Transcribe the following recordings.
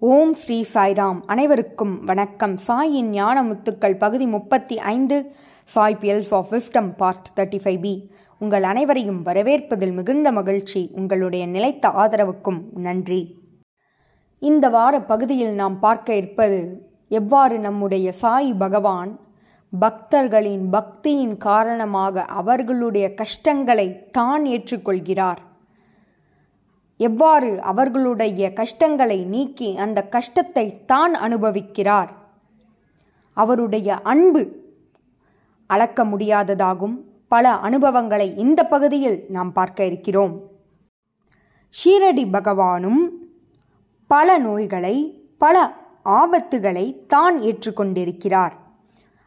ஓம் ஸ்ரீ சாய்ராம். அனைவருக்கும் வணக்கம். சாயின் ஞான முத்துக்கள் பகுதி முப்பத்தி ஐந்து Sai pearls of wisdom part thirty five B உங்கள் அனைவரையும் வரவேற்பதில் மிகுந்த மகிழ்ச்சி. உங்களுடைய நிலைத்த ஆதரவுக்கும் நன்றி. இந்த வார பகுதியில் நாம் பார்க்க இருப்பது எவ்வாறு நம்முடைய சாய் பகவான் பக்தர்களின் பக்தியின் காரணமாக அவர்களுடைய கஷ்டங்களை தான் ஏற்றுக்கொள்கிறார். எவ்வாறு அவர்களுடைய கஷ்டங்களை நீக்கி அந்த கஷ்டத்தை தான் அனுபவிக்கிறார்? அவருடைய அன்பு அளக்க முடியாததாகும். பல அனுபவங்களை இந்த பகுதியில் நாம் பார்க்க இருக்கிறோம். ஷீரடி பகவானும் பல நோய்களை பல ஆபத்துகளை தான் ஏற்றுக்கொண்டிருக்கிறார்.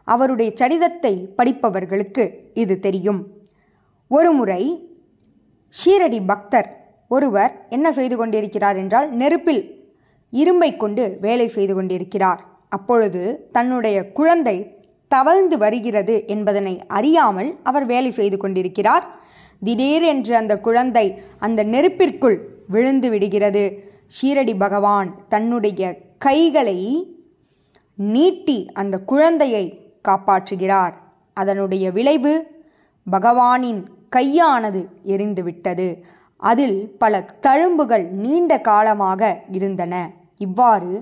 அவருடைய சரிதத்தை படிப்பவர்களுக்கு இது தெரியும். ஒருமுறை ஷீரடி பக்தர் ஒருவர் என்ன செய்து கொண்டிருக்கிறார் என்றால் நெருப்பில் இரும்பை கொண்டு வேலை செய்து கொண்டிருக்கிறார். அப்பொழுது தன்னுடைய குழந்தை தவழ்ந்து வருகிறது என்பதனை அறியாமல் அவர் வேலை செய்து கொண்டிருக்கிறார். திடீரென்று அந்த குழந்தை அந்த நெருப்பிற்குள் விழுந்து விடுகிறது. ஷீரடி பகவான் தன்னுடைய கைகளை நீட்டி அந்த குழந்தையை காப்பாற்றுகிறார். அதனுடைய விளைவு பகவானின் கையானது எரிந்துவிட்டது. அதில் பல தழும்புகள் நீண்ட காலமாக இருந்தன. இவ்வாறு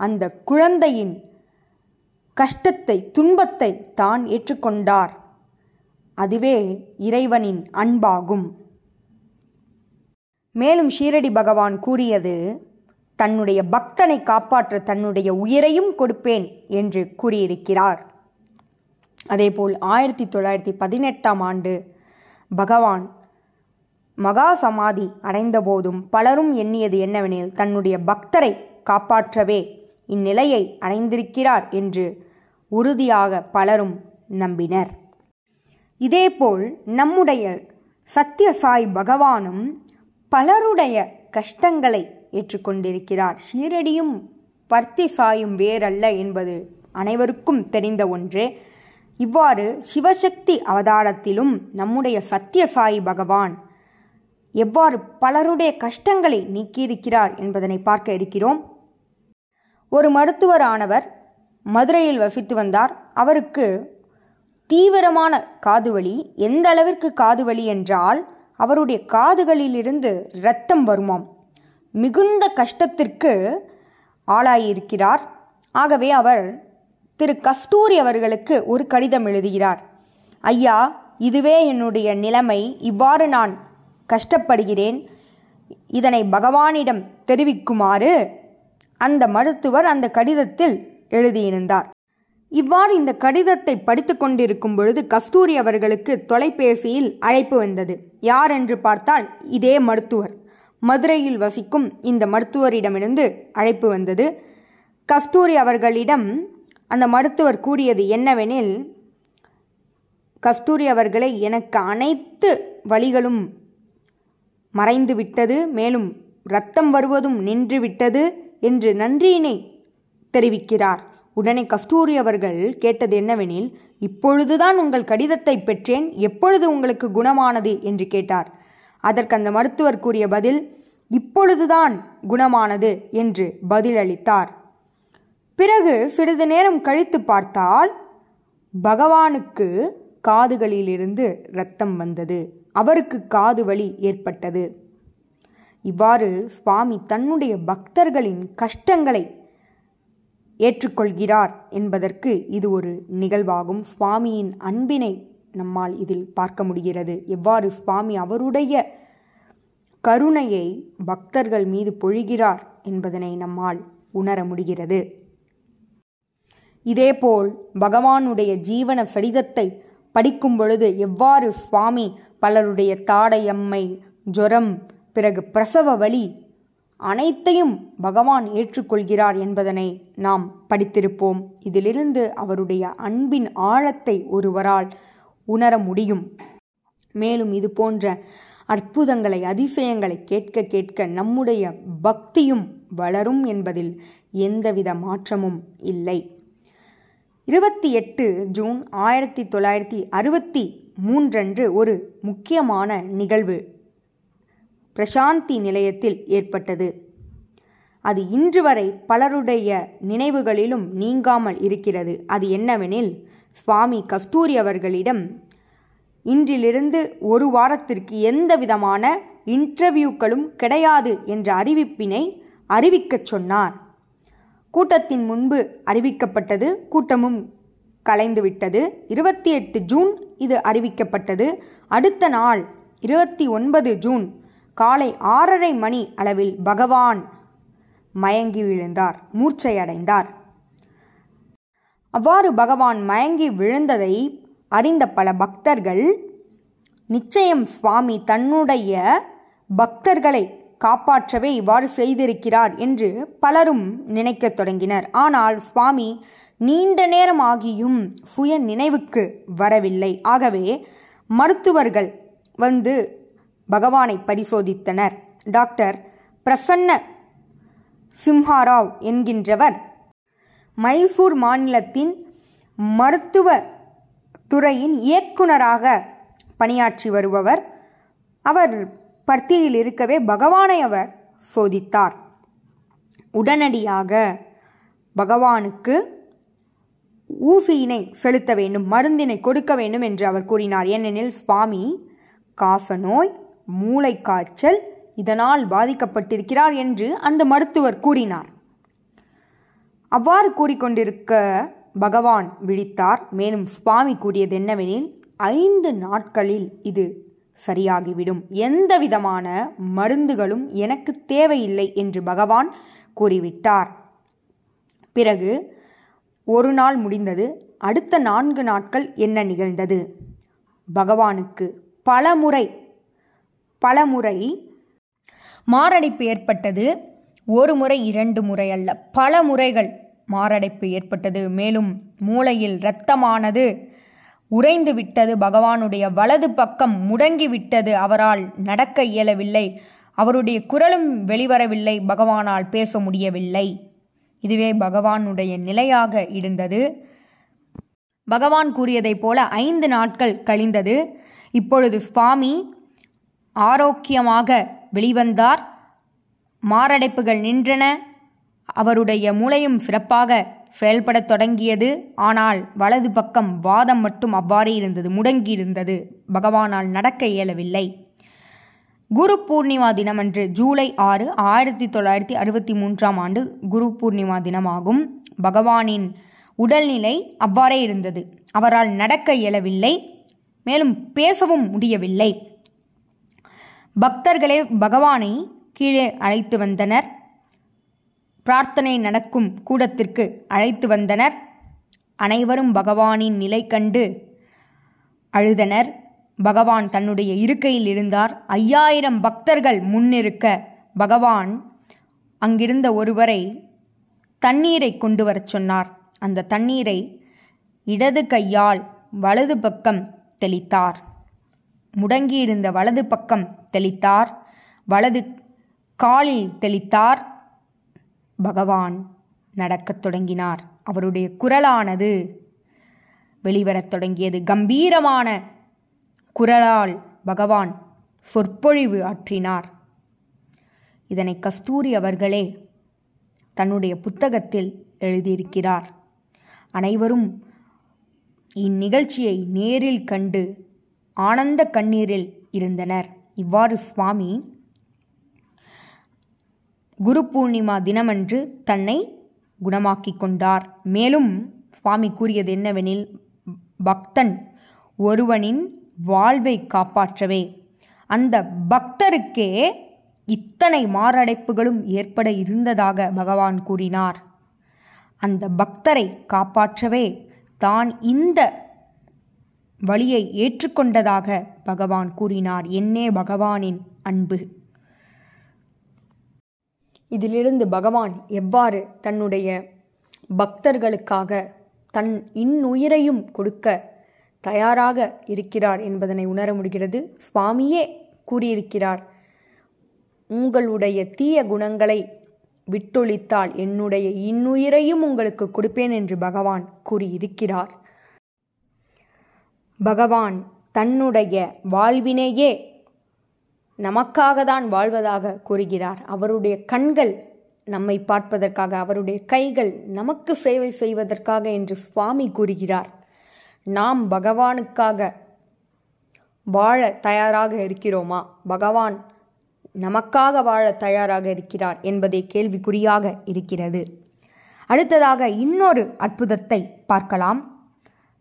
அந்த குழந்தையின் கஷ்டத்தை துன்பத்தை தான் ஏற்றுக்கொண்டார். அதுவே இறைவனின் அன்பாகும். மேலும் ஷீரடி பகவான் கூறியது தன்னுடைய பக்தனை காப்பாற்ற தன்னுடைய உயிரையும் கொடுப்பேன் என்று கூறியிருக்கிறார். அதேபோல் ஆயிரத்தி தொள்ளாயிரத்தி பதினெட்டாம் ஆண்டு பகவான் மகா சமாதி அடைந்தபோதும் பலரும் எண்ணியது என்னவெனில் தன்னுடைய பக்தரை காப்பாற்றவே இந்நிலையை அடைந்திருக்கிறார் என்று உறுதியாக பலரும் நம்பினர். இதேபோல் நம்முடைய சத்யசாய் பகவானும் பலருடைய கஷ்டங்களை ஏற்றுக்கொண்டிருக்கிறார். ஷீரடியும் பர்த்தி சாயும் வேறல்ல என்பது அனைவருக்கும் தெரிந்த ஒன்றே. இவ்வாறு சிவசக்தி அவதாரத்திலும் நம்முடைய சத்யசாயி பகவான் எவ்வாறு பலருடைய கஷ்டங்களை நீக்கியிருக்கிறார் என்பதனை பார்க்க இருக்கிறோம். ஒரு மருத்துவரானவர் மதுரையில் வசித்து வந்தார். அவருக்கு தீவிரமான காதுவலி எந்த அளவிற்கு காதுவலி என்றால் அவருடைய காதுகளிலிருந்து இரத்தம் வருமாம். மிகுந்த கஷ்டத்திற்கு ஆளாயிருக்கிறார். ஆகவே அவர் திரு கஸ்தூரி அவர்களுக்கு ஒரு கடிதம் எழுதுகிறார். ஐயா இதுவே என்னுடைய நிலைமை. இவ்வாறு நான் கஷ்டப்படுகிறேன். இதனை பகவானிடம் தெரிவிக்குமாறு அந்த மருத்துவர் அந்த கடிதத்தில் எழுதியிருந்தார். இவ்வாறு இந்த கடிதத்தை படித்து கொண்டிருக்கும் பொழுது கஸ்தூரி அவர்களுக்கு தொலைபேசியில் அழைப்பு வந்தது. யார் என்று பார்த்தால் இதே மருத்துவர். மதுரையில் வசிக்கும் இந்த மருத்துவரிடமிருந்து அழைப்பு வந்தது. கஸ்தூரி அவர்களிடம் அந்த மருத்துவர் கூறியது என்னவெனில் கஸ்தூரி அவர்களை எனக்கு அனைத்து வழிகளும் மறைந்து விட்டது மேலும் இரத்தம் வருவதும் நின்று விட்டது என்று நன்றியினை தெரிவிக்கிறார். உடனே கஸ்தூரி அவர்கள் கேட்டது என்னவெனில் இப்பொழுதுதான் உங்கள் கடிதத்தை பெற்றேன் எப்பொழுது உங்களுக்கு குணமானது? என்று கேட்டார். அதற்கு அந்த மருத்துவர் கூறிய பதில் இப்பொழுதுதான் குணமானது என்று பதிலளித்தார் பிறகு சிறிது நேரம் கழித்து பார்த்தால் பகவானுக்கு காதுகளிலிருந்து இரத்தம் வந்தது. அவருக்கு காது வலி ஏற்பட்டது. இவ்வாறு சுவாமி தன்னுடைய பக்தர்களின் கஷ்டங்களை ஏற்றுக்கொள்கிறார் என்பதற்கு இது ஒரு நிகழ்வாகும். சுவாமியின் அன்பினை நம்மால் இதில் பார்க்க முடிகிறது. எவ்வாறு சுவாமி அவருடைய கருணையை பக்தர்கள் மீது பொழிகிறார் என்பதனை நம்மால் உணர முடிகிறது. இதேபோல் பகவானுடைய ஜீவன சரிதத்தை படிக்கும் பொழுது எவ்வாறு சுவாமி பலருடைய தாடையம்மை ஜுரம் பிறகு பிரசவ வலி அனைத்தையும் பகவான் ஏற்றுக்கொள்கிறார் என்பதனை நாம் படித்திருப்போம். இதிலிருந்து அவருடைய அன்பின் ஆழத்தை ஒருவரால் உணர முடியும். மேலும் இது போன்ற அற்புதங்களை அதிசயங்களை கேட்க கேட்க நம்முடைய பக்தியும் வளரும் என்பதில் எந்தவித மாற்றமும் இல்லை. இருபத்தி எட்டு ஜூன் ஆயிரத்தி தொள்ளாயிரத்தி அறுபத்தி மூன்றன்று ஒரு முக்கியமான நிகழ்வு. பிரசாந்தி நிலையத்தில் ஏற்பட்டது. அது இன்று வரை பலருடைய நினைவுகளிலும் நீங்காமல் இருக்கிறது. அது என்னவெனில் சுவாமி கஸ்தூரி அவர்களிடம் இன்றிலிருந்து ஒரு வாரத்திற்கு எந்த விதமான இன்டர்வியூக்களும் கிடையாது என்ற அறிவிப்பினை அறிவிக்கச் சொன்னார். கூட்டத்தின் முன்பு அறிவிக்கப்பட்டது கூட்டமும் கலைந்துவிட்டது. இருபத்தி எட்டு ஜூன் இது அறிவிக்கப்பட்டது. அடுத்த நாள் இருபத்தி ஒன்பது ஜூன் காலை ஆறரை மணி அளவில் பகவான் மயங்கி விழுந்தார் மூர்ச்சையடைந்தார். அவ்வாறு பகவான் மயங்கி விழுந்ததை அறிந்த பல பக்தர்கள் நிச்சயம் சுவாமி தன்னுடைய பக்தர்களை காப்பாற்றவே இவ்வாறு செய்திருக்கிறார் என்று பலரும் நினைக்கத் தொடங்கினர். ஆனால் சுவாமி நீண்ட நேரம் ஆகியும் சுய நினைவுக்கு வரவில்லை. ஆகவே மருத்துவர்கள் வந்து பகவானை பரிசோதித்தனர். டாக்டர் பிரசன்ன சிம்ஹாராவ் என்கின்றவர் மைசூர் மாநிலத்தின் மருத்துவ துறையின் இயக்குனராக பணியாற்றி வருபவர். அவர் பர்த்தியில் இருக்கவே பகவானை அவர் சோதித்தார். உடனடியாக பகவானுக்கு ஊசியினை செலுத்த வேண்டும் மருந்தினை கொடுக்க வேண்டும் என்று அவர் கூறினார். ஏனெனில் சுவாமி காசநோய் மூளை காய்ச்சல் இதனால் பாதிக்கப்பட்டிருக்கிறார் என்று அந்த மருத்துவர் கூறினார். அவ்வாறு கூறிக்கொண்டிருக்க பகவான் விழித்தார். மேலும் சுவாமி கூறியது என்னவெனில் ஐந்து நாட்களில் இது சரியாகிவிடும். எந்த விதமான மருந்துகளும் எனக்கு தேவையில்லை என்று பகவான் கூறிவிட்டார். பிறகு ஒரு நாள் முடிந்தது. அடுத்த நான்கு நாட்கள் என்ன நிகழ்ந்தது? பகவானுக்கு பல முறை பல முறை மாரடைப்பு ஏற்பட்டது. ஒரு முறை இரண்டு முறை அல்ல பல முறைகள் மாரடைப்பு ஏற்பட்டது. மேலும் மூளையில் இரத்தமானது உறைந்து விட்டது. பகவானுடைய வலது பக்கம் முடங்கி விட்டது. அவரால் நடக்க இயலவில்லை. அவருடைய குரலும் வெளிவரவில்லை. பகவானால் பேச முடியவில்லை. இதுவே பகவானுடைய நிலையாக இருந்தது. பகவான் கூறியதைப் போல ஐந்து நாட்கள் கழிந்தது. இப்பொழுது சுவாமி ஆரோக்கியமாக வெளிவந்தார். மாரடைப்புகள் நின்றன. அவருடைய மூளையும் சிறப்பாக செயல்படத் தொடங்கியது. ஆனால் வலது பக்கம் வாதம் மட்டும் அவ்வாறே இருந்தது முடங்கி இருந்தது பகவானால் நடக்க இயலவில்லை. குரு பூர்ணிமா தினமன்று ஜூலை ஆறு ஆயிரத்தி தொள்ளாயிரத்தி அறுபத்தி மூன்றாம் ஆண்டு குரு பூர்ணிமா தினமாகும். பகவானின் உடல்நிலை அவ்வாறே இருந்தது. அவரால் நடக்க இயலவில்லை மேலும் பேசவும் முடியவில்லை. பக்தர்களே பகவானை கீழே அழைத்து வந்தனர். பிரார்த்தனை நடக்கும் கூடத்திற்கு அழைத்து வந்தனர். அனைவரும் பகவானின் நிலை கண்டு அழுதனர். பகவான் தன்னுடைய இருக்கையில் இருந்தார். ஐயாயிரம் பக்தர்கள் முன்னிருக்க பகவான் அங்கிருந்த ஒருவரை தண்ணீரை கொண்டு வரச் சொன்னார். அந்த தண்ணீரை இடது கையால் வலது பக்கம் தெளித்தார். முடங்கியிருந்த வலது பக்கம் தெளித்தார். வலது காலில் தெளித்தார். பகவான் நடக்கத் தொடங்கினார். அவருடைய குரலானது வெளிவரத் தொடங்கியது. கம்பீரமான குரலால் பகவான் சொற்பொழிவு ஆற்றினார். இதனை கஸ்தூரி அவர்களே தன்னுடைய புத்தகத்தில் எழுதியிருக்கிறார். அனைவரும் இந்நிகழ்ச்சியை நேரில் கண்டு ஆனந்த கண்ணீரில் இருந்தனர். இவ்வாறு சுவாமி குரு பூர்ணிமா தினமன்று தன்னை குணமாக்கிக் கொண்டார். மேலும் சுவாமி கூறியது என்னவெனில் பக்தன் ஒருவனின் வாழ்வை காப்பாற்றவே. அந்த பக்தருக்கே இத்தனை மாரடைப்புகளும் ஏற்பட இருந்ததாக பகவான் கூறினார். அந்த பக்தரை காப்பாற்றவே தான் இந்த வழியை ஏற்றுக்கொண்டதாக பகவான் கூறினார். என்னே பகவானின் அன்பு. இதிலிருந்து பகவான் எவ்வாறு தன்னுடைய பக்தர்களுக்காக தன் இன்னுயிரையும் கொடுக்க தயாராக இருக்கிறார் என்பதனை உணர முடிகிறது. சுவாமியே கூறியிருக்கிறார் உங்களுடைய தீய குணங்களை விட்டொழித்தால் என்னுடைய இன்னுயிரையும் உங்களுக்கு கொடுப்பேன் என்று பகவான் கூறியிருக்கிறார். பகவான் தன்னுடைய வாழ்வினையே நமக்காக தான் வாழ்வதாக கூறுகிறார். அவருடைய கண்கள் நம்மை பார்ப்பதற்காக அவருடைய கைகள் நமக்கு சேவை செய்வதற்காக என்று சுவாமி கூறுகிறார். நாம் பகவானுக்காக வாழ தயாராக இருக்கிறோமா? பகவான் நமக்காக வாழ தயாராக இருக்கிறார் என்பதே கேள்விக்குறியாக இருக்கிறது. அடுத்ததாக இன்னொரு அற்புதத்தை பார்க்கலாம்.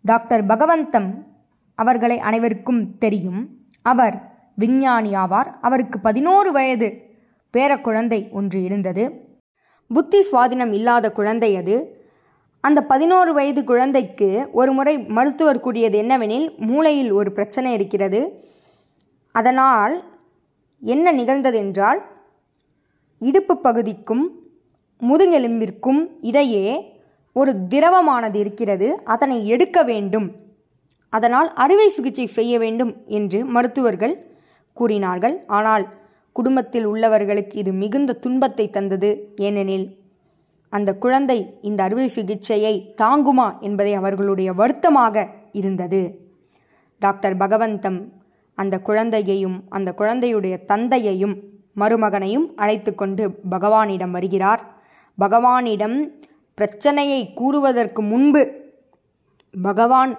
டாக்டர் பகவந்தம் அவர்களை அனைவருக்கும் தெரியும். அவர் விஞ்ஞானி ஆவார் அவருக்கு பதினோரு வயது பேர குழந்தை ஒன்று இருந்தது. புத்தி சுவாதினம் இல்லாத குழந்தை அது. அந்த பதினோரு வயது குழந்தைக்கு ஒரு முறை மருத்துவர் கூறியது என்னவெனில் மூளையில் ஒரு பிரச்சனை இருக்கிறது. அதனால் என்ன நிகழ்ந்ததென்றால் இடுப்பு பகுதிக்கும் முதுகெலும்பிற்கும் இடையே ஒரு திரவமானது இருக்கிறது. அதனை எடுக்க வேண்டும். அதனால் அறுவை சிகிச்சை செய்ய வேண்டும் என்று மருத்துவர்கள் கூறினார்கள். ஆனால் குடும்பத்தில் உள்ளவர்களுக்கு இது மிகுந்த துன்பத்தை தந்தது. ஏனெனில் அந்த குழந்தை இந்த அறுவை சிகிச்சையை தாங்குமா என்பதை அவர்களுடைய வருத்தமாக இருந்தது. டாக்டர் பகவந்தம் அந்த குழந்தையையும் அந்த குழந்தையுடைய தந்தையையும் மருமகனையும் அழைத்து கொண்டு பகவானிடம் வருகிறார். பகவானிடம் பிரச்சனையை கூறுவதற்கு முன்பு பகவான்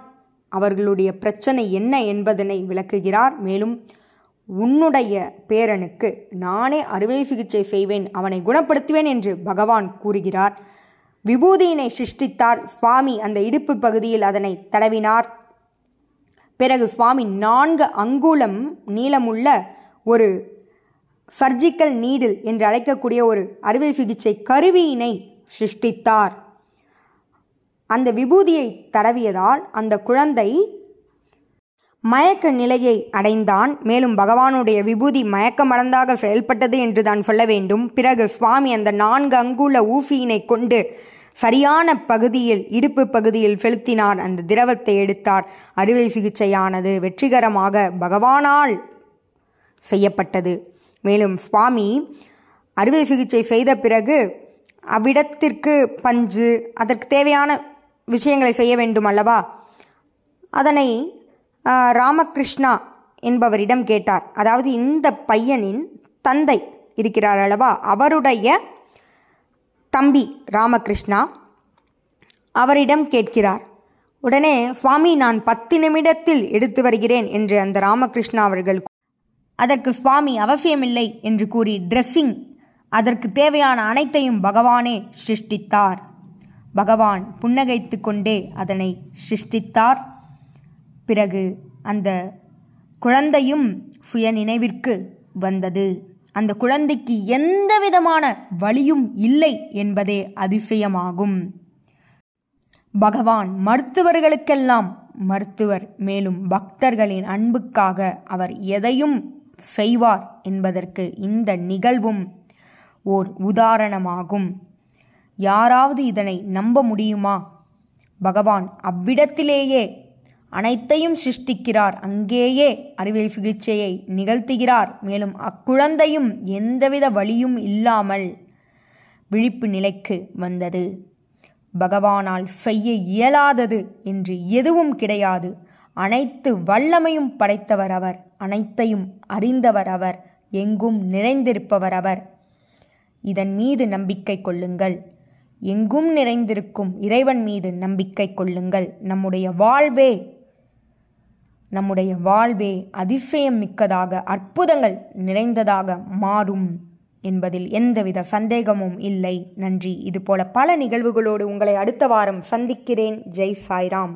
அவர்களுடைய பிரச்சனை என்ன என்பதனை விளக்குகிறார். மேலும் உன்னுடைய பேரனுக்கு நானே அறுவை சிகிச்சை செய்வேன் அவனை குணப்படுத்துவேன் என்று பகவான் கூறுகிறார். விபூதியினை சிருஷ்டித்தார். சுவாமி அந்த இடுப்பு பகுதியில் அதனை தடவினார். பிறகு சுவாமி நான்கு அங்குலம் நீளமுள்ள ஒரு சர்ஜிக்கல் நீடில் என்று அழைக்கக்கூடிய ஒரு அறுவை சிகிச்சை கருவியினை சிருஷ்டித்தார். அந்த விபூதியை தடவியதால் அந்த குழந்தை மயக்க நிலையை அடைந்தான். மேலும் பகவானுடைய விபூதி மயக்க மறந்தாக செயல்பட்டது என்று தான் சொல்ல வேண்டும். பிறகு சுவாமி அந்த நான்கு அங்குல ஊசியினை கொண்டு சரியான பகுதியில் இடுப்பு பகுதியில் செலுத்தினார். அந்த திரவத்தை எடுத்தார். அறுவை சிகிச்சையானது வெற்றிகரமாக பகவானால் செய்யப்பட்டது. மேலும் சுவாமி அறுவை சிகிச்சை செய்த பிறகு அவ்விடத்திற்கு பஞ்சு அதற்கு தேவையான விஷயங்களை செய்ய வேண்டும் அல்லவா? அதனை ராமகிருஷ்ணா என்பவரிடம் கேட்டார். அதாவது இந்த பையனின் தந்தை இருக்கிறார் அல்லவா? அவருடைய தம்பி ராமகிருஷ்ணா அவரிடம் கேட்கிறார். உடனே சுவாமி நான் பத்து நிமிடத்தில் எடுத்து வருகிறேன் என்று அந்த ராமகிருஷ்ணா அவர்கள் அதற்கு சுவாமி அவசியமில்லை என்று கூறி ட்ரெஸ்ஸிங் அதற்கு தேவையான அனைத்தையும் பகவானே சிருஷ்டித்தார். பகவான் புன்னகைத்து கொண்டே அதனை சிருஷ்டித்தார். பிறகு அந்த குழந்தையும் சுய நினைவிற்கு வந்தது. அந்த குழந்தைக்கு எந்த விதமான வழியும் இல்லை என்பதே அதிசயமாகும். பகவான் மருத்துவர்களுக்கெல்லாம் மருத்துவர் மேலும் பக்தர்களின் அன்புக்காக அவர் எதையும் செய்வார் என்பதற்கு இந்த நிகழ்வும் ஓர் உதாரணமாகும். யாராவது இதனை நம்ப முடியுமா? பகவான் அவ்விடத்திலேயே அனைத்தையும் சிருஷ்டிக்கிறார். அங்கேயே அறுவை சிகிச்சையை நிகழ்த்துகிறார். மேலும் அக்குழந்தையும் எந்தவித வழியும் இல்லாமல் விழிப்பு நிலைக்கு வந்தது. பகவானால் செய்ய இயலாதது என்று எதுவும் கிடையாது. அனைத்து வல்லமையும் படைத்தவர் அவர். அனைத்தையும் அறிந்தவர் அவர். எங்கும் நிறைந்திருப்பவர் அவர். இதன் மீது நம்பிக்கை கொள்ளுங்கள். எங்கும் நிறைந்திருக்கும் இறைவன் மீது நம்பிக்கை கொள்ளுங்கள். நம்முடைய வாழ்வே நம்முடைய வாழ்வே அதிசயம் மிக்கதாக அற்புதங்கள் நிறைந்ததாக மாறும் என்பதில் எந்தவித சந்தேகமும் இல்லை. நன்றி. இதுபோல பல நிகழ்வுகளோடு உங்களை அடுத்த வாரம் சந்திக்கிறேன். ஜெய் சாய்ராம்.